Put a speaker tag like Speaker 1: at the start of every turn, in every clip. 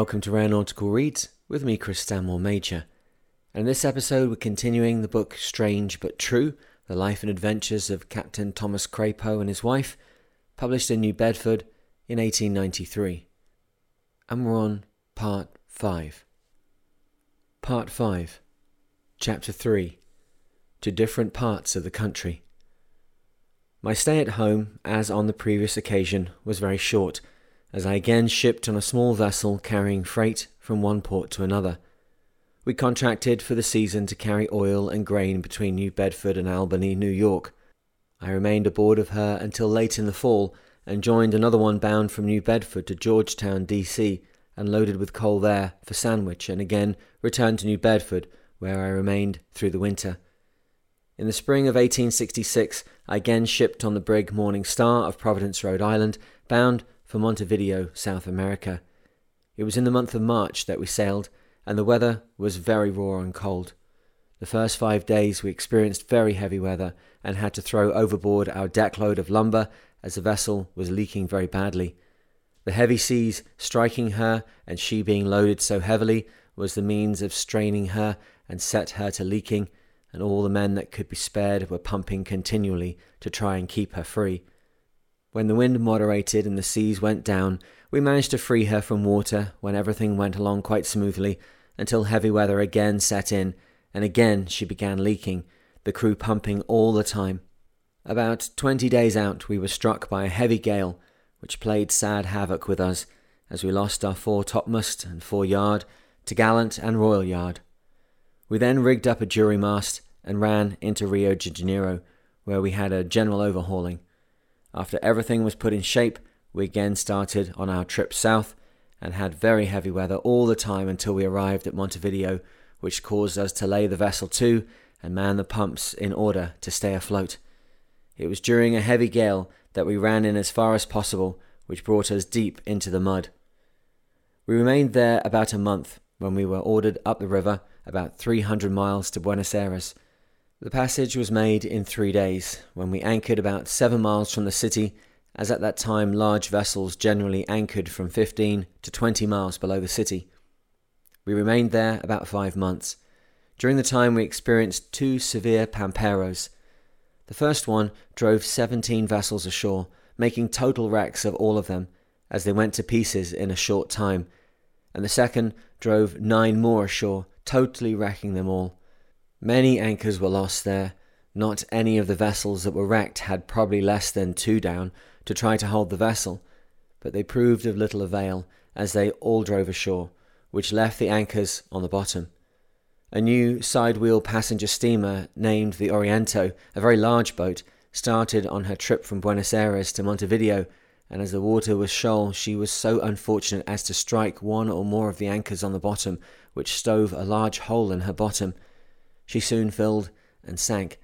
Speaker 1: Welcome to Rare Nautical Reads with me, Chris Stanmore Major. And in this episode, we're continuing the book Strange but True The Life and Adventures of Captain Thomas Crapo and His Wife, published in New Bedford in 1893. And we're on part 5. Part 5, Chapter 3 To Different Parts of the Country. My stay at home, as on the previous occasion, was very short as I again shipped on a small vessel carrying freight from one port to another. We contracted for the season to carry oil and grain between New Bedford and Albany, New York. I remained aboard of her until late in the fall and joined another one bound from New Bedford to Georgetown, D.C., and loaded with coal there for Sandwich, and again returned to New Bedford, where I remained through the winter. In the spring of 1866, I again shipped on the brig Morning Star of Providence, Rhode Island, bound for Montevideo, South America. It was in the month of March that we sailed, and the weather was very raw and cold. The first five days we experienced very heavy weather and had to throw overboard our deck load of lumber as the vessel was leaking very badly. The heavy seas striking her and she being loaded so heavily was the means of straining her and set her to leaking, and all the men that could be spared were pumping continually to try and keep her free. When the wind moderated and the seas went down, we managed to free her from water when everything went along quite smoothly until heavy weather again set in, and again she began leaking, the crew pumping all the time. About twenty days out, we were struck by a heavy gale, which played sad havoc with us, as we lost our fore topmast and fore yard, to'gallant and royal yard. We then rigged up a jury mast and ran into Rio de Janeiro, where we had a general overhauling. After everything was put in shape, we again started on our trip south and had very heavy weather all the time until we arrived at Montevideo, which caused us to lay the vessel to and man the pumps in order to stay afloat. It was during a heavy gale that we ran in as far as possible, which brought us deep into the mud. We remained there about a month when we were ordered up the river about 300 miles to Buenos Aires the passage was made in three days, when we anchored about seven miles from the city, as at that time large vessels generally anchored from 15 to 20 miles below the city. We remained there about five months. During the time, we experienced two severe pamperos. The first one drove 17 vessels ashore, making total wrecks of all of them, as they went to pieces in a short time, and the second drove nine more ashore, totally wrecking them all. Many anchors were lost there. Not any of the vessels that were wrecked had probably less than two down to try to hold the vessel, but they proved of little avail as they all drove ashore, which left the anchors on the bottom. A new side wheel passenger steamer named the Oriento, a very large boat, started on her trip from Buenos Aires to Montevideo, and as the water was shoal, she was so unfortunate as to strike one or more of the anchors on the bottom, which stove a large hole in her bottom she soon filled and sank,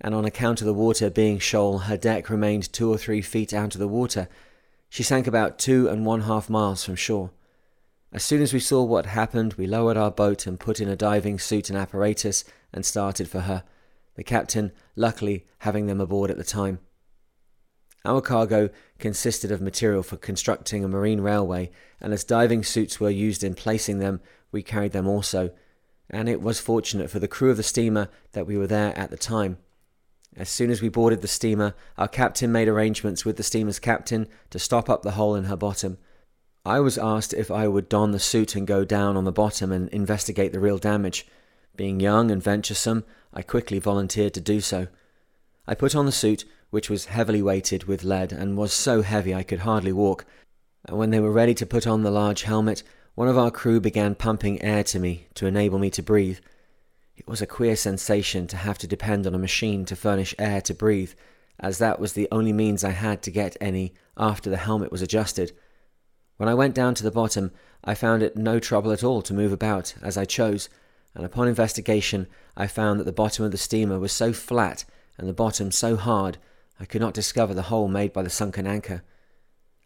Speaker 1: and on account of the water being shoal, her deck remained two or three feet out of the water. She sank about two and one half miles from shore. As soon as we saw what happened, we lowered our boat and put in a diving suit and apparatus and started for her, the captain luckily having them aboard at the time. Our cargo consisted of material for constructing a marine railway, and as diving suits were used in placing them, we carried them also, and it was fortunate for the crew of the steamer that we were there at the time. As soon as we boarded the steamer, our captain made arrangements with the steamer's captain to stop up the hole in her bottom. I was asked if I would don the suit and go down on the bottom and investigate the real damage. Being young and venturesome, I quickly volunteered to do so. I put on the suit, which was heavily weighted with lead and was so heavy I could hardly walk, and when they were ready to put on the large helmet, one of our crew began pumping air to me to enable me to breathe. It was a queer sensation to have to depend on a machine to furnish air to breathe, as that was the only means I had to get any after the helmet was adjusted. When I went down to the bottom, I found it no trouble at all to move about as I chose, and upon investigation, I found that the bottom of the steamer was so flat and the bottom so hard I could not discover the hole made by the sunken anchor.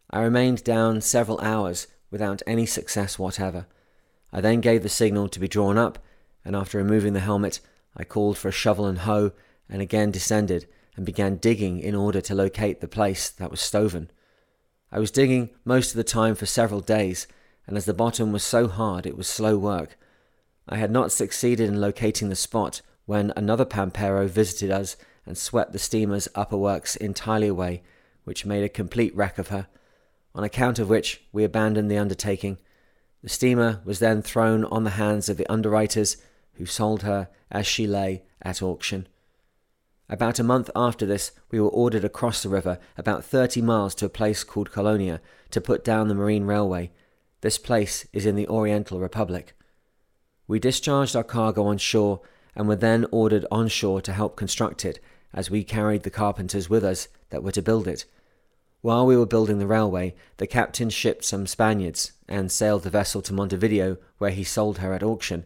Speaker 1: I remained down several hours without any success whatever. I then gave the signal to be drawn up, and after removing the helmet, I called for a shovel and hoe and again descended and began digging in order to locate the place that was stoven. I was digging most of the time for several days, and as the bottom was so hard it was slow work. I had not succeeded in locating the spot when another Pampero visited us and swept the steamer's upper works entirely away, which made a complete wreck of her, on account of which we abandoned the undertaking. The steamer was then thrown on the hands of the underwriters, who sold her as she lay at auction. About a month after this, we were ordered across the river, about 30 miles to a place called Colonia, to put down the marine railway. This place is in the Oriental Republic. We discharged our cargo on shore and were then ordered on shore to help construct it, as we carried the carpenters with us that were to build it. While we were building the railway, the captain shipped some Spaniards and sailed the vessel to Montevideo, where he sold her at auction.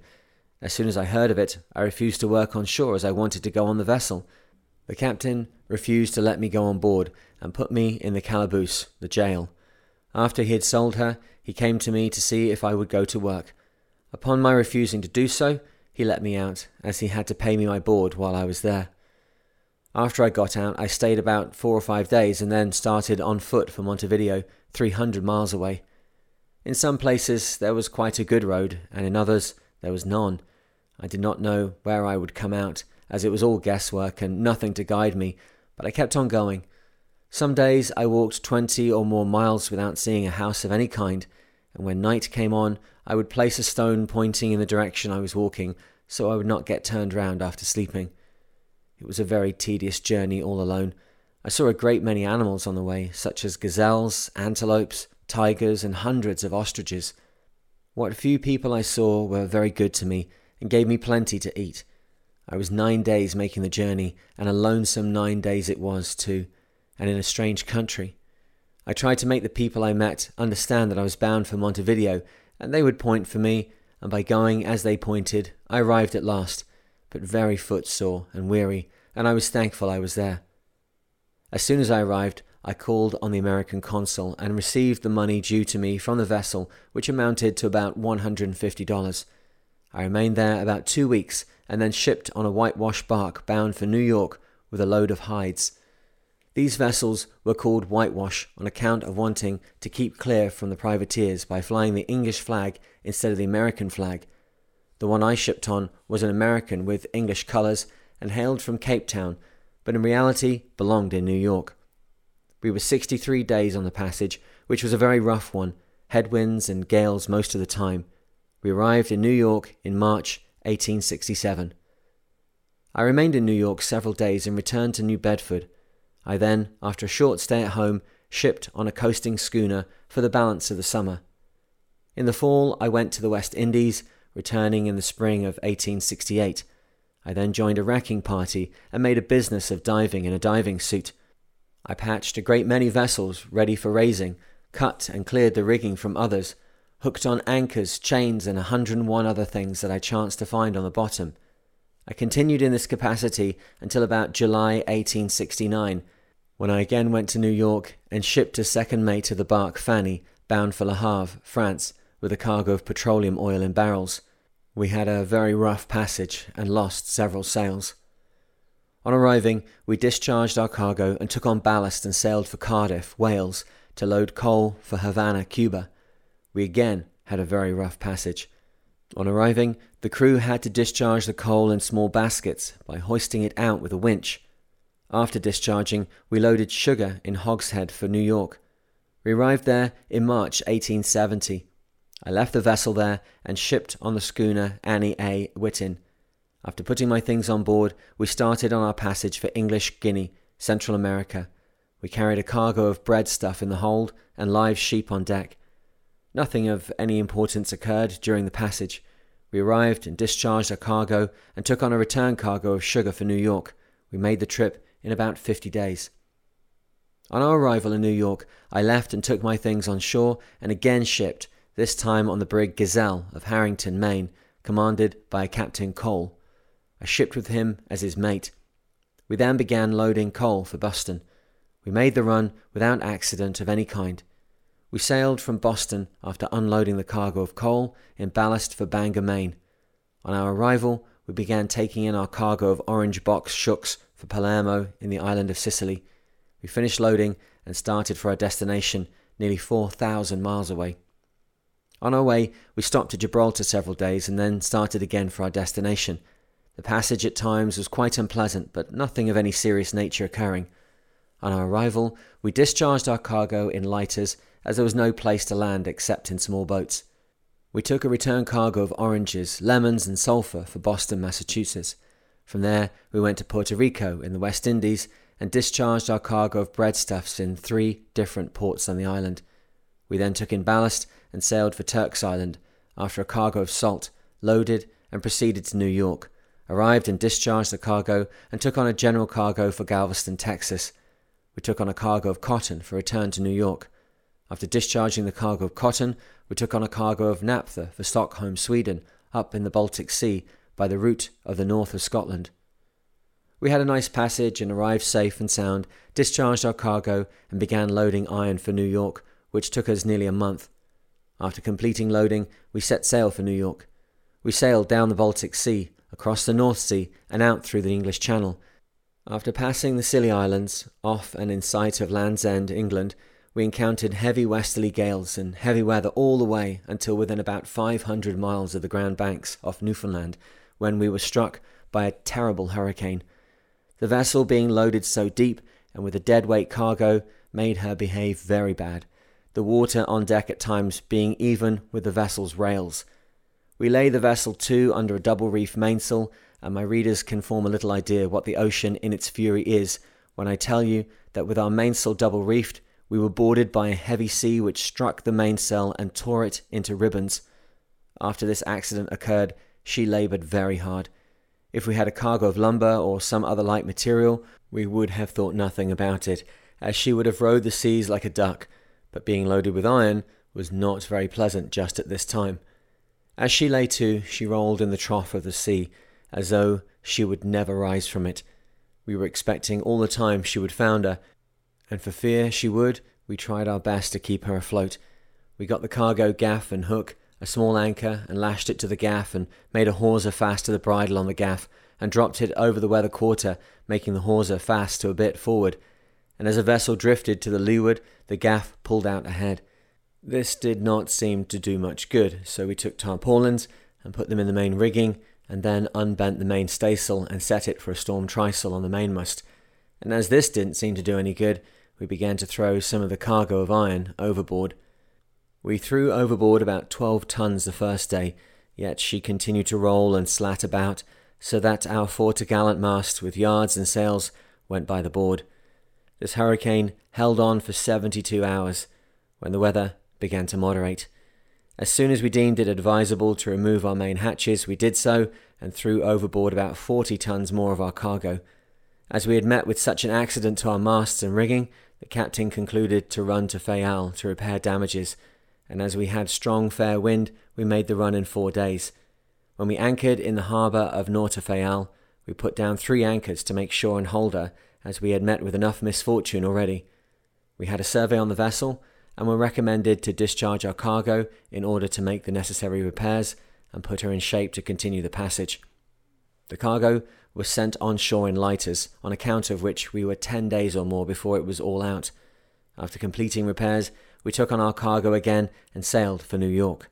Speaker 1: As soon as I heard of it, I refused to work on shore as I wanted to go on the vessel. The captain refused to let me go on board and put me in the calaboose, the jail. After he had sold her, he came to me to see if I would go to work. Upon my refusing to do so, he let me out, as he had to pay me my board while I was there. After I got out, I stayed about four or five days and then started on foot for Montevideo, 300 miles away. In some places there was quite a good road, and in others there was none. I did not know where I would come out, as it was all guesswork and nothing to guide me, but I kept on going. Some days I walked twenty or more miles without seeing a house of any kind, and when night came on, I would place a stone pointing in the direction I was walking, so I would not get turned round after sleeping. It was a very tedious journey all alone. I saw a great many animals on the way, such as gazelles, antelopes, tigers, and hundreds of ostriches. What few people I saw were very good to me and gave me plenty to eat. I was nine days making the journey, and a lonesome nine days it was, too, and in a strange country. I tried to make the people I met understand that I was bound for Montevideo, and they would point for me, and by going as they pointed, I arrived at last, but very footsore and weary, and I was thankful I was there. As soon as I arrived, I called on the American consul and received the money due to me from the vessel, which amounted to about $150. I remained there about two weeks and then shipped on a whitewash bark bound for New York with a load of hides. These vessels were called whitewash on account of wanting to keep clear from the privateers by flying the English flag instead of the American flag, the one I shipped on was an American with English colours and hailed from Cape Town, but in reality belonged in New York. We were 63 days on the passage, which was a very rough one, headwinds and gales most of the time. We arrived in New York in March 1867. I remained in New York several days and returned to New Bedford. I then, after a short stay at home, shipped on a coasting schooner for the balance of the summer. In the fall, I went to the West Indies returning in the spring of 1868. I then joined a wrecking party and made a business of diving in a diving suit. I patched a great many vessels ready for raising, cut and cleared the rigging from others, hooked on anchors, chains, and a hundred and one other things that I chanced to find on the bottom. I continued in this capacity until about July 1869, when I again went to New York and shipped as second mate of the bark Fanny, bound for Le Havre, France, with a cargo of petroleum oil in barrels. We had a very rough passage and lost several sails. On arriving, we discharged our cargo and took on ballast and sailed for Cardiff, Wales, to load coal for Havana, Cuba. We again had a very rough passage. On arriving, the crew had to discharge the coal in small baskets by hoisting it out with a winch. After discharging, we loaded sugar in Hogshead for New York. We arrived there in March 1870 I left the vessel there and shipped on the schooner Annie A. Whitin. After putting my things on board, we started on our passage for English Guinea, Central America. We carried a cargo of breadstuff in the hold and live sheep on deck. Nothing of any importance occurred during the passage. We arrived and discharged our cargo and took on a return cargo of sugar for New York. We made the trip in about 50 days. On our arrival in New York, I left and took my things on shore and again shipped this time on the brig Gazelle of Harrington, Maine, commanded by Captain Cole. I shipped with him as his mate. We then began loading coal for Boston. We made the run without accident of any kind. We sailed from Boston after unloading the cargo of coal in ballast for Bangor, Maine. On our arrival, we began taking in our cargo of orange box shooks for Palermo in the island of Sicily. We finished loading and started for our destination nearly 4,000 miles away. On our way, we stopped at Gibraltar several days and then started again for our destination. The passage at times was quite unpleasant, but nothing of any serious nature occurring. On our arrival, we discharged our cargo in lighters as there was no place to land except in small boats. We took a return cargo of oranges, lemons, and sulphur for Boston, Massachusetts. From there, we went to Puerto Rico in the West Indies and discharged our cargo of breadstuffs in three different ports on the island. We then took in ballast and sailed for Turk's Island after a cargo of salt, loaded and proceeded to New York, arrived and discharged the cargo, and took on a general cargo for Galveston, Texas. We took on a cargo of cotton for return to New York. After discharging the cargo of cotton, we took on a cargo of naphtha for Stockholm, Sweden, up in the Baltic Sea by the route of the north of Scotland. We had a nice passage and arrived safe and sound, discharged our cargo, and began loading iron for New York, which took us nearly a month. After completing loading, we set sail for New York. We sailed down the Baltic Sea, across the North Sea, and out through the English Channel. After passing the Scilly Islands, off and in sight of Land's End, England, we encountered heavy westerly gales and heavy weather all the way until within about 500 miles of the Grand Banks off Newfoundland, when we were struck by a terrible hurricane. The vessel being loaded so deep and with a dead weight cargo made her behave very bad, the water on deck at times being even with the vessel's rails. We lay the vessel to under a double reef mainsail, and my readers can form a little idea what the ocean in its fury is when I tell you that with our mainsail double reefed, we were boarded by a heavy sea which struck the mainsail and tore it into ribbons. After this accident occurred, she laboured very hard. If we had a cargo of lumber or some other light material, we would have thought nothing about it, as she would have rode the seas like a duck, but being loaded with iron was not very pleasant just at this time. As she lay to, she rolled in the trough of the sea, as though she would never rise from it. We were expecting all the time she would founder, and for fear she would, we tried our best to keep her afloat. We got the cargo gaff and hook, a small anchor, and lashed it to the gaff, and made a hawser fast to the bridle on the gaff, and dropped it over the weather quarter, making the hawser fast to a bit forward. And as the vessel drifted to the leeward, the gaff pulled out ahead. This did not seem to do much good, so we took tarpaulins and put them in the main rigging, and then unbent the main staysail and set it for a storm trysail on the mainmast. And as this didn't seem to do any good, we began to throw some of the cargo of iron overboard. We threw overboard about twelve tons the first day, yet she continued to roll and slat about, so that our fore topgallant mast with yards and sails went by the board. This hurricane held on for seventy two hours, when the weather began to moderate. As soon as we deemed it advisable to remove our main hatches, we did so and threw overboard about 40 tons more of our cargo. As we had met with such an accident to our masts and rigging, the captain concluded to run to Fayal to repair damages, and as we had strong fair wind, we made the run in four days. When we anchored in the harbour of Norte Fayal, we put down three anchors to make sure and hold her, as we had met with enough misfortune already. We had a survey on the vessel, and were recommended to discharge our cargo in order to make the necessary repairs and put her in shape to continue the passage. The cargo was sent on shore in lighters, on account of which we were ten days or more before it was all out. After completing repairs, we took on our cargo again and sailed for New York.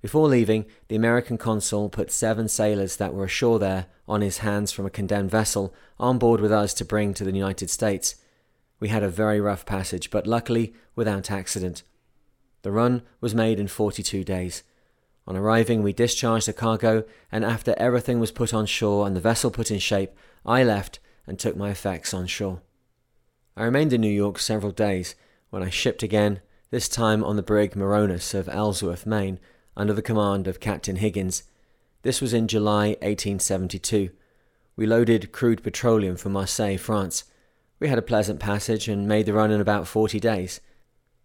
Speaker 1: Before leaving, the American consul put seven sailors that were ashore there on his hands from a condemned vessel on board with us to bring to the United States. We had a very rough passage, but luckily without accident. The run was made in 42 days. On arriving, we discharged the cargo, and after everything was put on shore and the vessel put in shape, I left and took my effects on shore. I remained in New York several days, when I shipped again, this time on the brig Maronis of Ellsworth, Maine, under the command of Captain Higgins. This was in July 1872. We loaded crude petroleum for Marseille, France, we had a pleasant passage and made the run in about 40 days.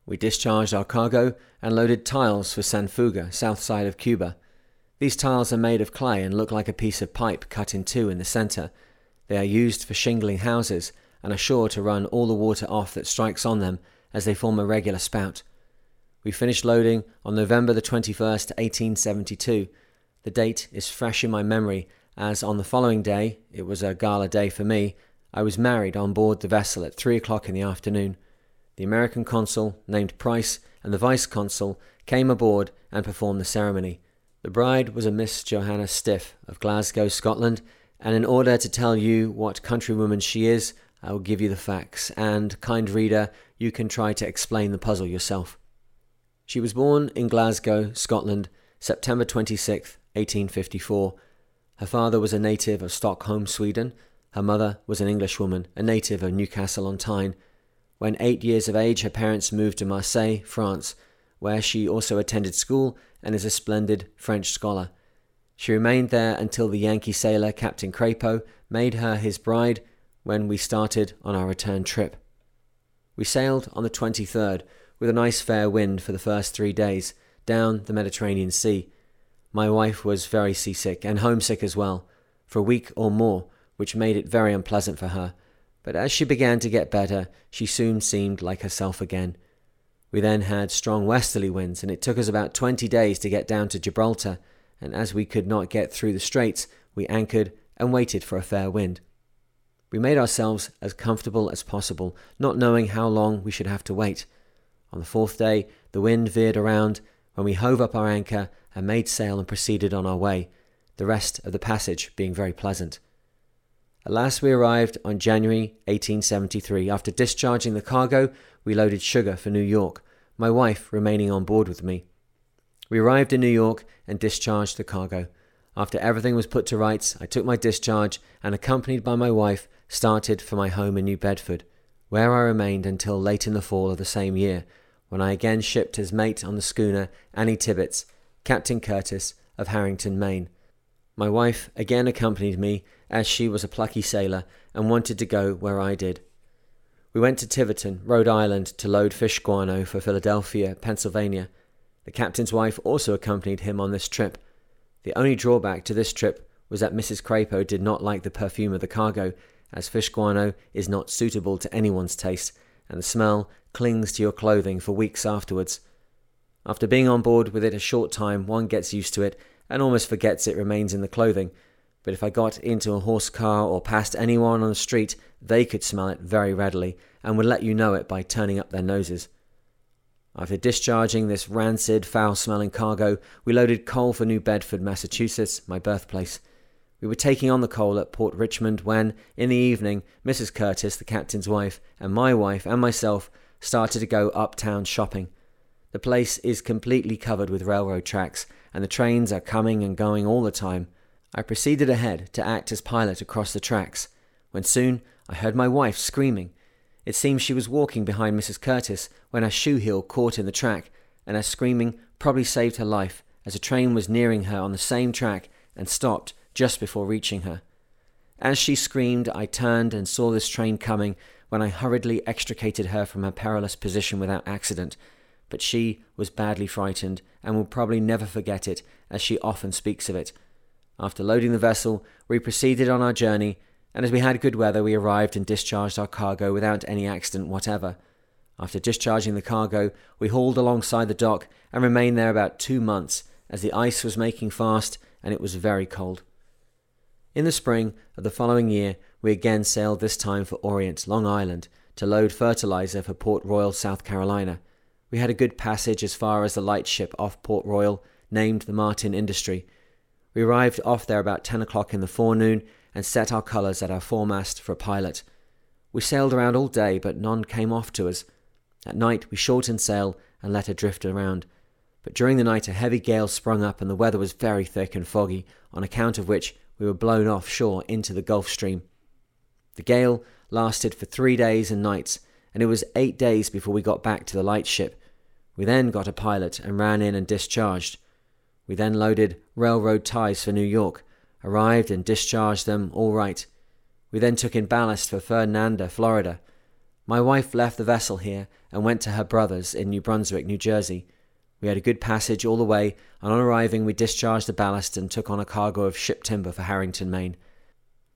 Speaker 1: We discharged our cargo and loaded tiles for Cienfuegos, south side of Cuba. These tiles are made of clay and look like a piece of pipe cut in two in the centre. They are used for shingling houses and are sure to run all the water off that strikes on them as they form a regular spout. We finished loading on November the 21st, 1872. The date is fresh in my memory as on the following day, it was a gala day for me, I was married on board the vessel at three o'clock in the afternoon. The American consul, named Price, and the vice consul came aboard and performed the ceremony. The bride was a Miss Johanna Stiff of Glasgow, Scotland, and in order to tell you what countrywoman she is, I will give you the facts, and, kind reader, you can try to explain the puzzle yourself. She was born in Glasgow, Scotland, September 26, 1854. Her father was a native of Stockholm, Sweden. Her mother was an Englishwoman, a native of Newcastle on Tyne. When eight years of age, her parents moved to Marseille, France, where she also attended school and is a splendid French scholar. She remained there until the Yankee sailor Captain Crapo made her his bride when we started on our return trip. We sailed on the 23rd with a nice fair wind for the first three days down the Mediterranean Sea. My wife was very seasick and homesick as well, for a week or more, which made it very unpleasant for her. But as she began to get better, she soon seemed like herself again. We then had strong westerly winds, and it took us about 20 days to get down to Gibraltar, and as we could not get through the straits, we anchored and waited for a fair wind. We made ourselves as comfortable as possible, not knowing how long we should have to wait. On the fourth day, the wind veered around when we hove up our anchor and made sail and proceeded on our way, the rest of the passage being very pleasant. At last we arrived on January 1873. After discharging the cargo, we loaded sugar for New York, my wife remaining on board with me. We arrived in New York and discharged the cargo. After everything was put to rights, I took my discharge and, accompanied by my wife, started for my home in New Bedford, where I remained until late in the fall of the same year, when I again shipped as mate on the schooner Annie Tibbets, Captain Curtis of Harrington, Maine. My wife again accompanied me, as she was a plucky sailor and wanted to go where I did. We went to Tiverton, Rhode Island, to load fish guano for Philadelphia, Pennsylvania. The captain's wife also accompanied him on this trip. The only drawback to this trip was that Mrs. Crapo did not like the perfume of the cargo, as fish guano is not suitable to anyone's taste, and the smell clings to your clothing for weeks afterwards. After being on board with it a short time, one gets used to it and almost forgets it remains in the clothing. But if I got into a horse car or passed anyone on the street, they could smell it very readily and would let you know it by turning up their noses. After discharging this rancid, foul smelling cargo, we loaded coal for New Bedford, Massachusetts, my birthplace. We were taking on the coal at Port Richmond when, in the evening, Mrs. Curtis, the captain's wife, and my wife and myself started to go uptown shopping. The place is completely covered with railroad tracks, and the trains are coming and going all the time. I proceeded ahead to act as pilot across the tracks, when soon I heard my wife screaming. It seems she was walking behind Mrs. Curtis when her shoe heel caught in the track, and her screaming probably saved her life, as a train was nearing her on the same track and stopped just before reaching her. As she screamed, I turned and saw this train coming when I hurriedly extricated her from her perilous position without accident. But she was badly frightened and will probably never forget it, as she often speaks of it. After loading the vessel, we proceeded on our journey, and as we had good weather, we arrived and discharged our cargo without any accident whatever. After discharging the cargo, we hauled alongside the dock and remained there about two months, as the ice was making fast and it was very cold. In the spring of the following year, we again sailed this time for Orient, Long Island, to load fertilizer for Port Royal, South Carolina. We had a good passage as far as the lightship off Port Royal, named the Martin Industry. We arrived off there about 10 o'clock in the forenoon and set our colours at our foremast for a pilot. We sailed around all day, but none came off to us. At night, we shortened sail and let her drift around. But during the night, a heavy gale sprung up, and the weather was very thick and foggy, on account of which we were blown offshore into the Gulf Stream. The gale lasted for three days and nights, and it was eight days before we got back to the lightship. We then got a pilot and ran in and discharged. We then loaded railroad ties for New York, arrived and discharged them all right. We then took in ballast for Fernandina, Florida. My wife left the vessel here and went to her brother's in New Brunswick, New Jersey, we had a good passage all the way, and on arriving, we discharged the ballast and took on a cargo of ship timber for Harrington, Maine.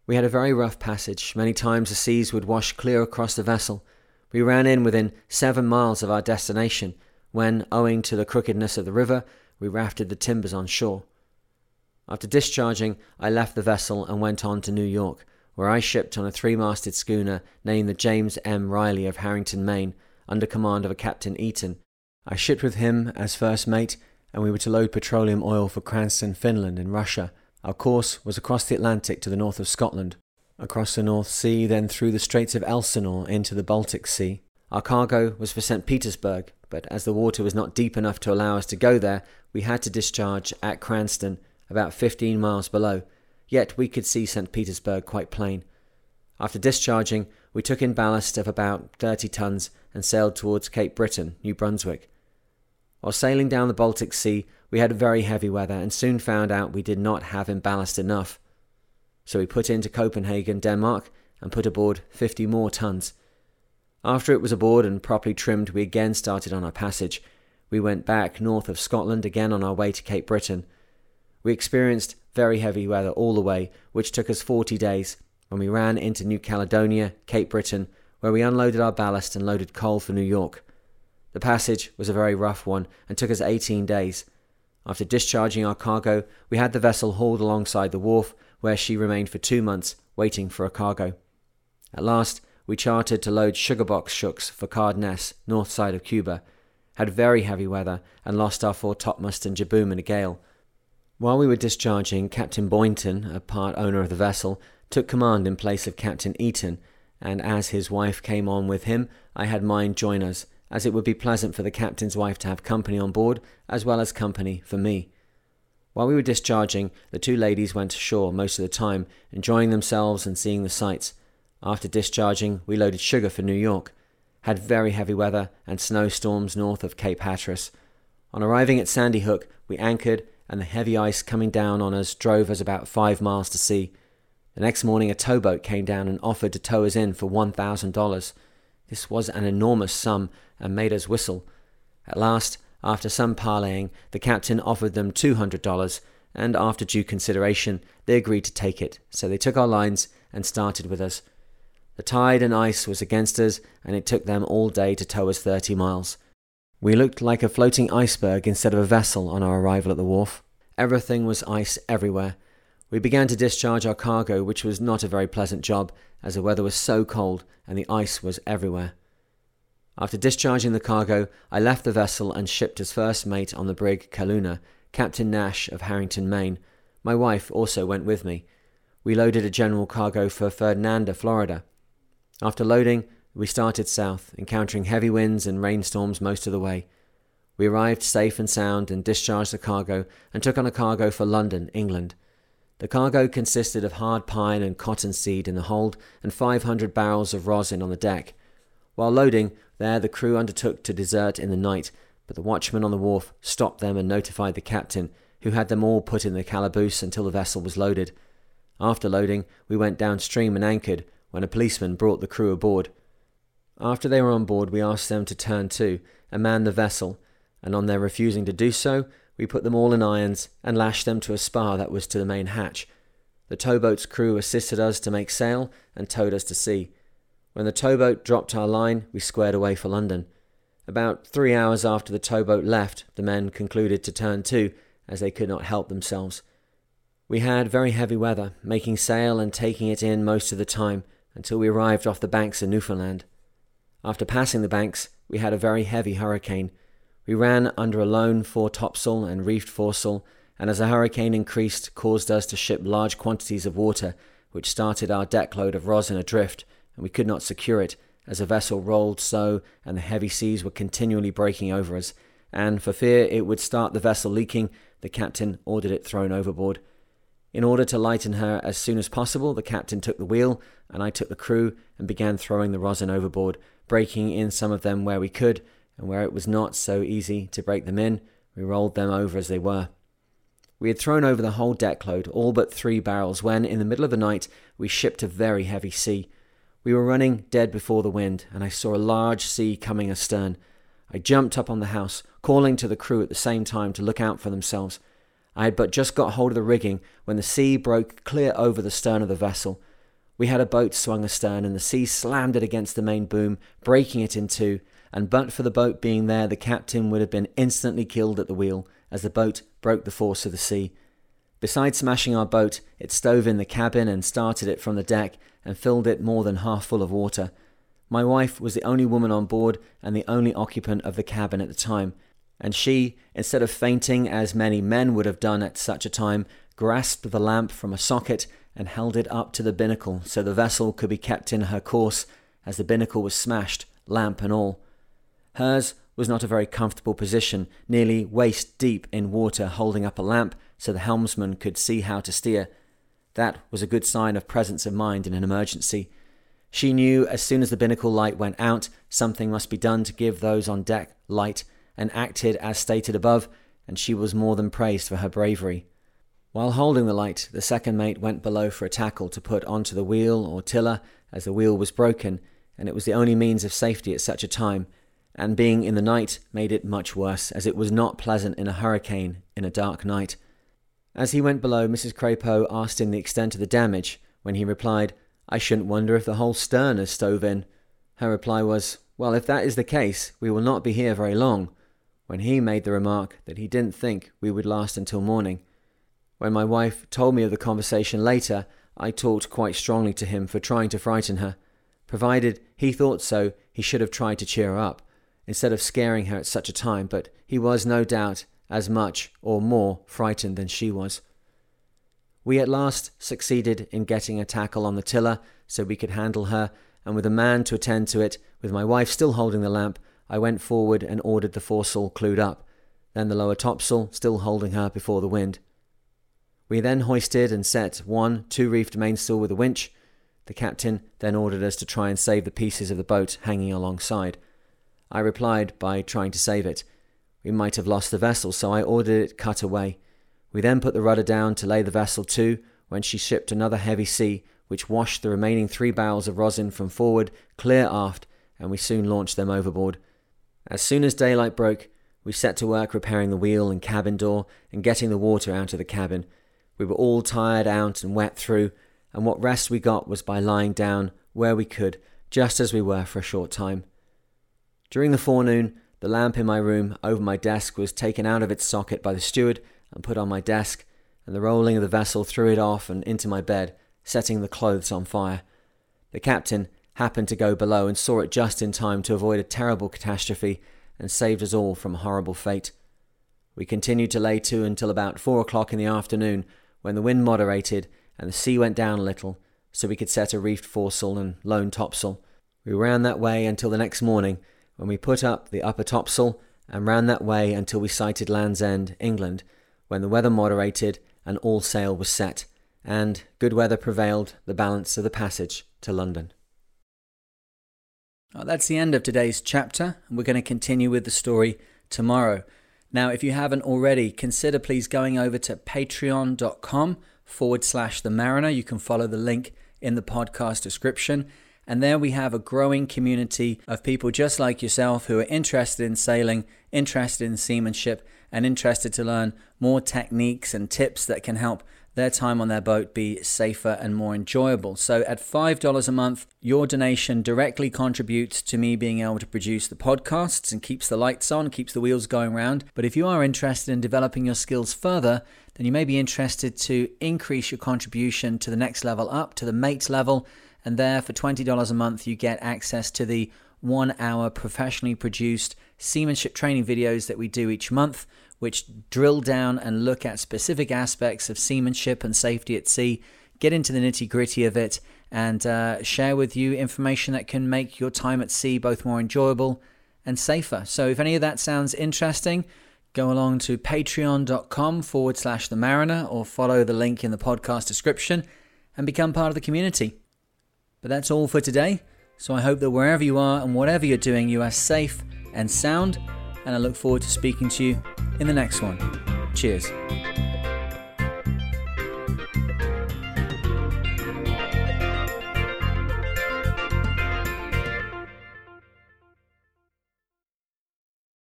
Speaker 1: We had a very rough passage. Many times the seas would wash clear across the vessel. We ran in within seven miles of our destination, when, owing to the crookedness of the river, we rafted the timbers on shore. After discharging, I left the vessel and went on to New York, where I shipped on a three masted schooner named the James M. Riley of Harrington, Maine, under command of a Captain Eaton, I shipped with him as first mate, and we were to load petroleum oil for Kronstadt, Finland, in Russia. Our course was across the Atlantic to the north of Scotland, across the North Sea, then through the Straits of Elsinore into the Baltic Sea. Our cargo was for St. Petersburg, but as the water was not deep enough to allow us to go there, we had to discharge at Kronstadt, about 15 miles below, yet we could see St. Petersburg quite plain. After discharging, we took in ballast of about 30 tons and sailed towards Cape Breton, New Brunswick. While sailing down the Baltic Sea, we had very heavy weather and soon found out we did not have in ballast enough. So we put into Copenhagen, Denmark, and put aboard 50 more tons. After it was aboard and properly trimmed, we again started on our passage. We went back north of Scotland again on our way to Cape Breton. We experienced very heavy weather all the way, which took us 40 days, when we ran into New Caledonia, Cape Breton, where we unloaded our ballast and loaded coal for New York. The passage was a very rough one and took us 18 days. After discharging our cargo, we had the vessel hauled alongside the wharf, where she remained for two months, waiting for a cargo. At last, we chartered to load sugar box shooks for Cardenas, north side of Cuba, had very heavy weather, and lost our foretopmast and jibboom in a gale. While we were discharging, Captain Boynton, a part owner of the vessel, took command in place of Captain Eaton, and as his wife came on with him, I had mine join us, as it would be pleasant for the captain's wife to have company on board, as well as company for me. While we were discharging, the two ladies went ashore most of the time, enjoying themselves and seeing the sights, after discharging, we loaded sugar for New York. Had very heavy weather and snowstorms north of Cape Hatteras. On arriving at Sandy Hook, we anchored, and the heavy ice coming down on us drove us about five miles to sea. The next morning, a towboat came down and offered to tow us in for $1,000. This was an enormous sum and made us whistle. At last, after some parleying, the captain offered them $200, and after due consideration, they agreed to take it. So they took our lines and started with us. The tide and ice was against us, and it took them all day to tow us 30 miles. We looked like a floating iceberg instead of a vessel on our arrival at the wharf. Everything was ice everywhere. We began to discharge our cargo, which was not a very pleasant job, as the weather was so cold and the ice was everywhere. After discharging the cargo, I left the vessel and shipped as first mate on the brig Calluna, Captain Nash of Harrington, Maine. My wife also went with me. We loaded a general cargo for Fernandina, Florida. After loading, we started south, encountering heavy winds and rainstorms most of the way. We arrived safe and sound and discharged the cargo and took on a cargo for London, England. The cargo consisted of hard pine and cottonseed in the hold and 500 barrels of rosin on the deck. While loading, there the crew undertook to desert in the night, but the watchman on the wharf stopped them and notified the captain, who had them all put in the calaboose until the vessel was loaded. After loading, we went downstream and anchored, when a policeman brought the crew aboard. After they were on board, we asked them to turn to and man the vessel, and on their refusing to do so, we put them all in irons and lashed them to a spar that was to the main hatch. The towboat's crew assisted us to make sail and towed us to sea. When the towboat dropped our line, we squared away for London. About three hours after the towboat left, the men concluded to turn to, as they could not help themselves. We had very heavy weather, making sail and taking it in most of the time until we arrived off the banks of Newfoundland. After passing the banks, we had a very heavy hurricane. We ran under a lone fore topsail and reefed foresail, and as the hurricane increased, caused us to ship large quantities of water, which started our deck load of rosin adrift, and we could not secure it, as the vessel rolled so, and the heavy seas were continually breaking over us. And for fear it would start the vessel leaking, the captain ordered it thrown overboard. In order to lighten her as soon as possible, the captain took the wheel, and I took the crew and began throwing the rosin overboard, breaking in some of them where we could, and where it was not so easy to break them in, we rolled them over as they were. We had thrown over the whole deck load, all but three barrels, when, in the middle of the night, we shipped a very heavy sea. We were running dead before the wind, and I saw a large sea coming astern. I jumped up on the house, calling to the crew at the same time to look out for themselves. I had but just got hold of the rigging when the sea broke clear over the stern of the vessel. We had a boat swung astern, and the sea slammed it against the main boom, breaking it in two. And but for the boat being there, the captain would have been instantly killed at the wheel, as the boat broke the force of the sea. Besides smashing our boat, it stove in the cabin and started it from the deck and filled it more than half full of water. My wife was the only woman on board and the only occupant of the cabin at the time, and she, instead of fainting as many men would have done at such a time, grasped the lamp from a socket and held it up to the binnacle so the vessel could be kept in her course as the binnacle was smashed, lamp and all. Hers was not a very comfortable position, nearly waist deep in water, holding up a lamp so the helmsman could see how to steer. That was a good sign of presence of mind in an emergency. She knew as soon as the binnacle light went out, something must be done to give those on deck light, and acted as stated above, and she was more than praised for her bravery. While holding the light, the second mate went below for a tackle to put onto the wheel or tiller, as the wheel was broken, and it was the only means of safety at such a time, and being in the night made it much worse, as it was not pleasant in a hurricane in a dark night. As he went below, Mrs. Crapo asked him the extent of the damage, when he replied, I shouldn't wonder if the whole stern is stove in. Her reply was, Well, if that is the case, we will not be here very long, when he made the remark that he didn't think we would last until morning. When my wife told me of the conversation later, I talked quite strongly to him for trying to frighten her. Provided he thought so, he should have tried to cheer her up, instead of scaring her at such a time, but he was no doubt as much or more frightened than she was. We at last succeeded in getting a tackle on the tiller so we could handle her, and with a man to attend to it, with my wife still holding the lamp, I went forward and ordered the foresail clewed up, then the lower topsail still holding her before the wind. We then hoisted and set one two reefed mainsail with a winch. The captain then ordered us to try and save the pieces of the boat hanging alongside. I replied by trying to save it. We might have lost the vessel, so I ordered it cut away. We then put the rudder down to lay the vessel to, when she shipped another heavy sea, which washed the remaining three barrels of rosin from forward clear aft, and we soon launched them overboard. As soon as daylight broke, we set to work repairing the wheel and cabin door and getting the water out of the cabin. We were all tired out and wet through, and what rest we got was by lying down where we could, just as we were for a short time. During the forenoon, the lamp in my room over my desk was taken out of its socket by the steward and put on my desk, and the rolling of the vessel threw it off and into my bed, setting the clothes on fire. The captain happened to go below and saw it just in time to avoid a terrible catastrophe and saved us all from a horrible fate. We continued to lay to until about four o'clock in the afternoon, when the wind moderated and the sea went down a little, so we could set a reefed foresail and lower topsail. We ran that way until the next morning, when we put up the upper topsail and ran that way until we sighted Land's End, England, when the weather moderated and all sail was set, and good weather prevailed the balance of the passage to London. Well, that's the end of today's chapter, and we're going to continue with the story tomorrow. Now, if you haven't already, consider please going over to patreon.com forward slash the mariner. You can follow the link in the podcast description. And there we have a growing community of people just like yourself who are interested in sailing, interested in seamanship, and interested to learn more techniques and tips that can help their time on their boat be safer and more enjoyable. So, at $5 a month, your donation directly contributes to me being able to produce the podcasts and keeps the lights on, keeps the wheels going round. But if you are interested in developing your skills further, then you may be interested to increase your contribution to the next level up, to the mate level. And there, for $20 a month, you get access to the one hour professionally produced seamanship training videos that we do each month which drill down and look at specific aspects of seamanship and safety at sea, get into the nitty gritty of it, and uh, share with you information that can make your time at sea both more enjoyable and safer. So, if any of that sounds interesting, go along to patreon.com forward slash the mariner or follow the link in the podcast description and become part of the community. But that's all for today. So, I hope that wherever you are and whatever you're doing, you are safe and sound and I look forward to speaking to you in the next one. Cheers.